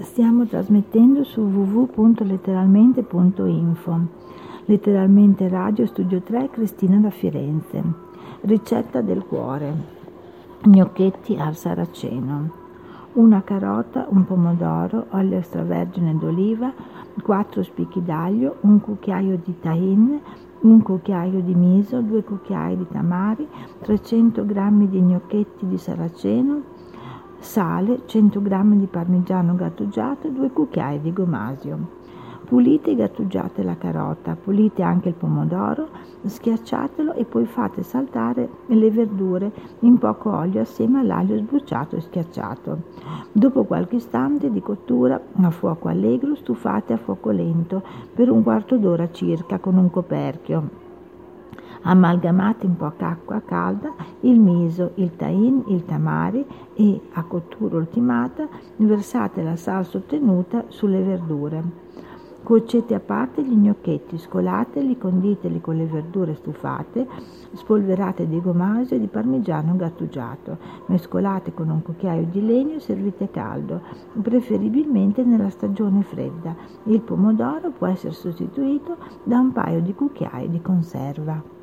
Stiamo trasmettendo su www.letteralmente.info. Letteralmente Radio Studio 3 Cristina da Firenze. Ricetta del cuore. Gnocchetti al saraceno. Una carota, un pomodoro, olio extravergine d'oliva, 4 spicchi d'aglio, un cucchiaio di tahin, un cucchiaio di miso, due cucchiai di tamari, 300 g di gnocchetti di saraceno, sale, 100 g di parmigiano grattugiato e 2 cucchiai di gomasio. Pulite e grattugiate la carota, pulite anche il pomodoro, schiacciatelo e poi fate saltare le verdure in poco olio assieme all'aglio sbucciato e schiacciato. Dopo qualche istante di cottura a fuoco allegro stufate a fuoco lento per un quarto d'ora circa con un coperchio. Amalgamate in poca acqua calda il miso, il tain, il tamari e a cottura ultimata versate la salsa ottenuta sulle verdure. Cuocete a parte gli gnocchetti, scolateli, conditeli con le verdure stufate, spolverate di gomasio e di parmigiano grattugiato, mescolate con un cucchiaio di legno e servite caldo, preferibilmente nella stagione fredda. Il pomodoro può essere sostituito da un paio di cucchiai di conserva.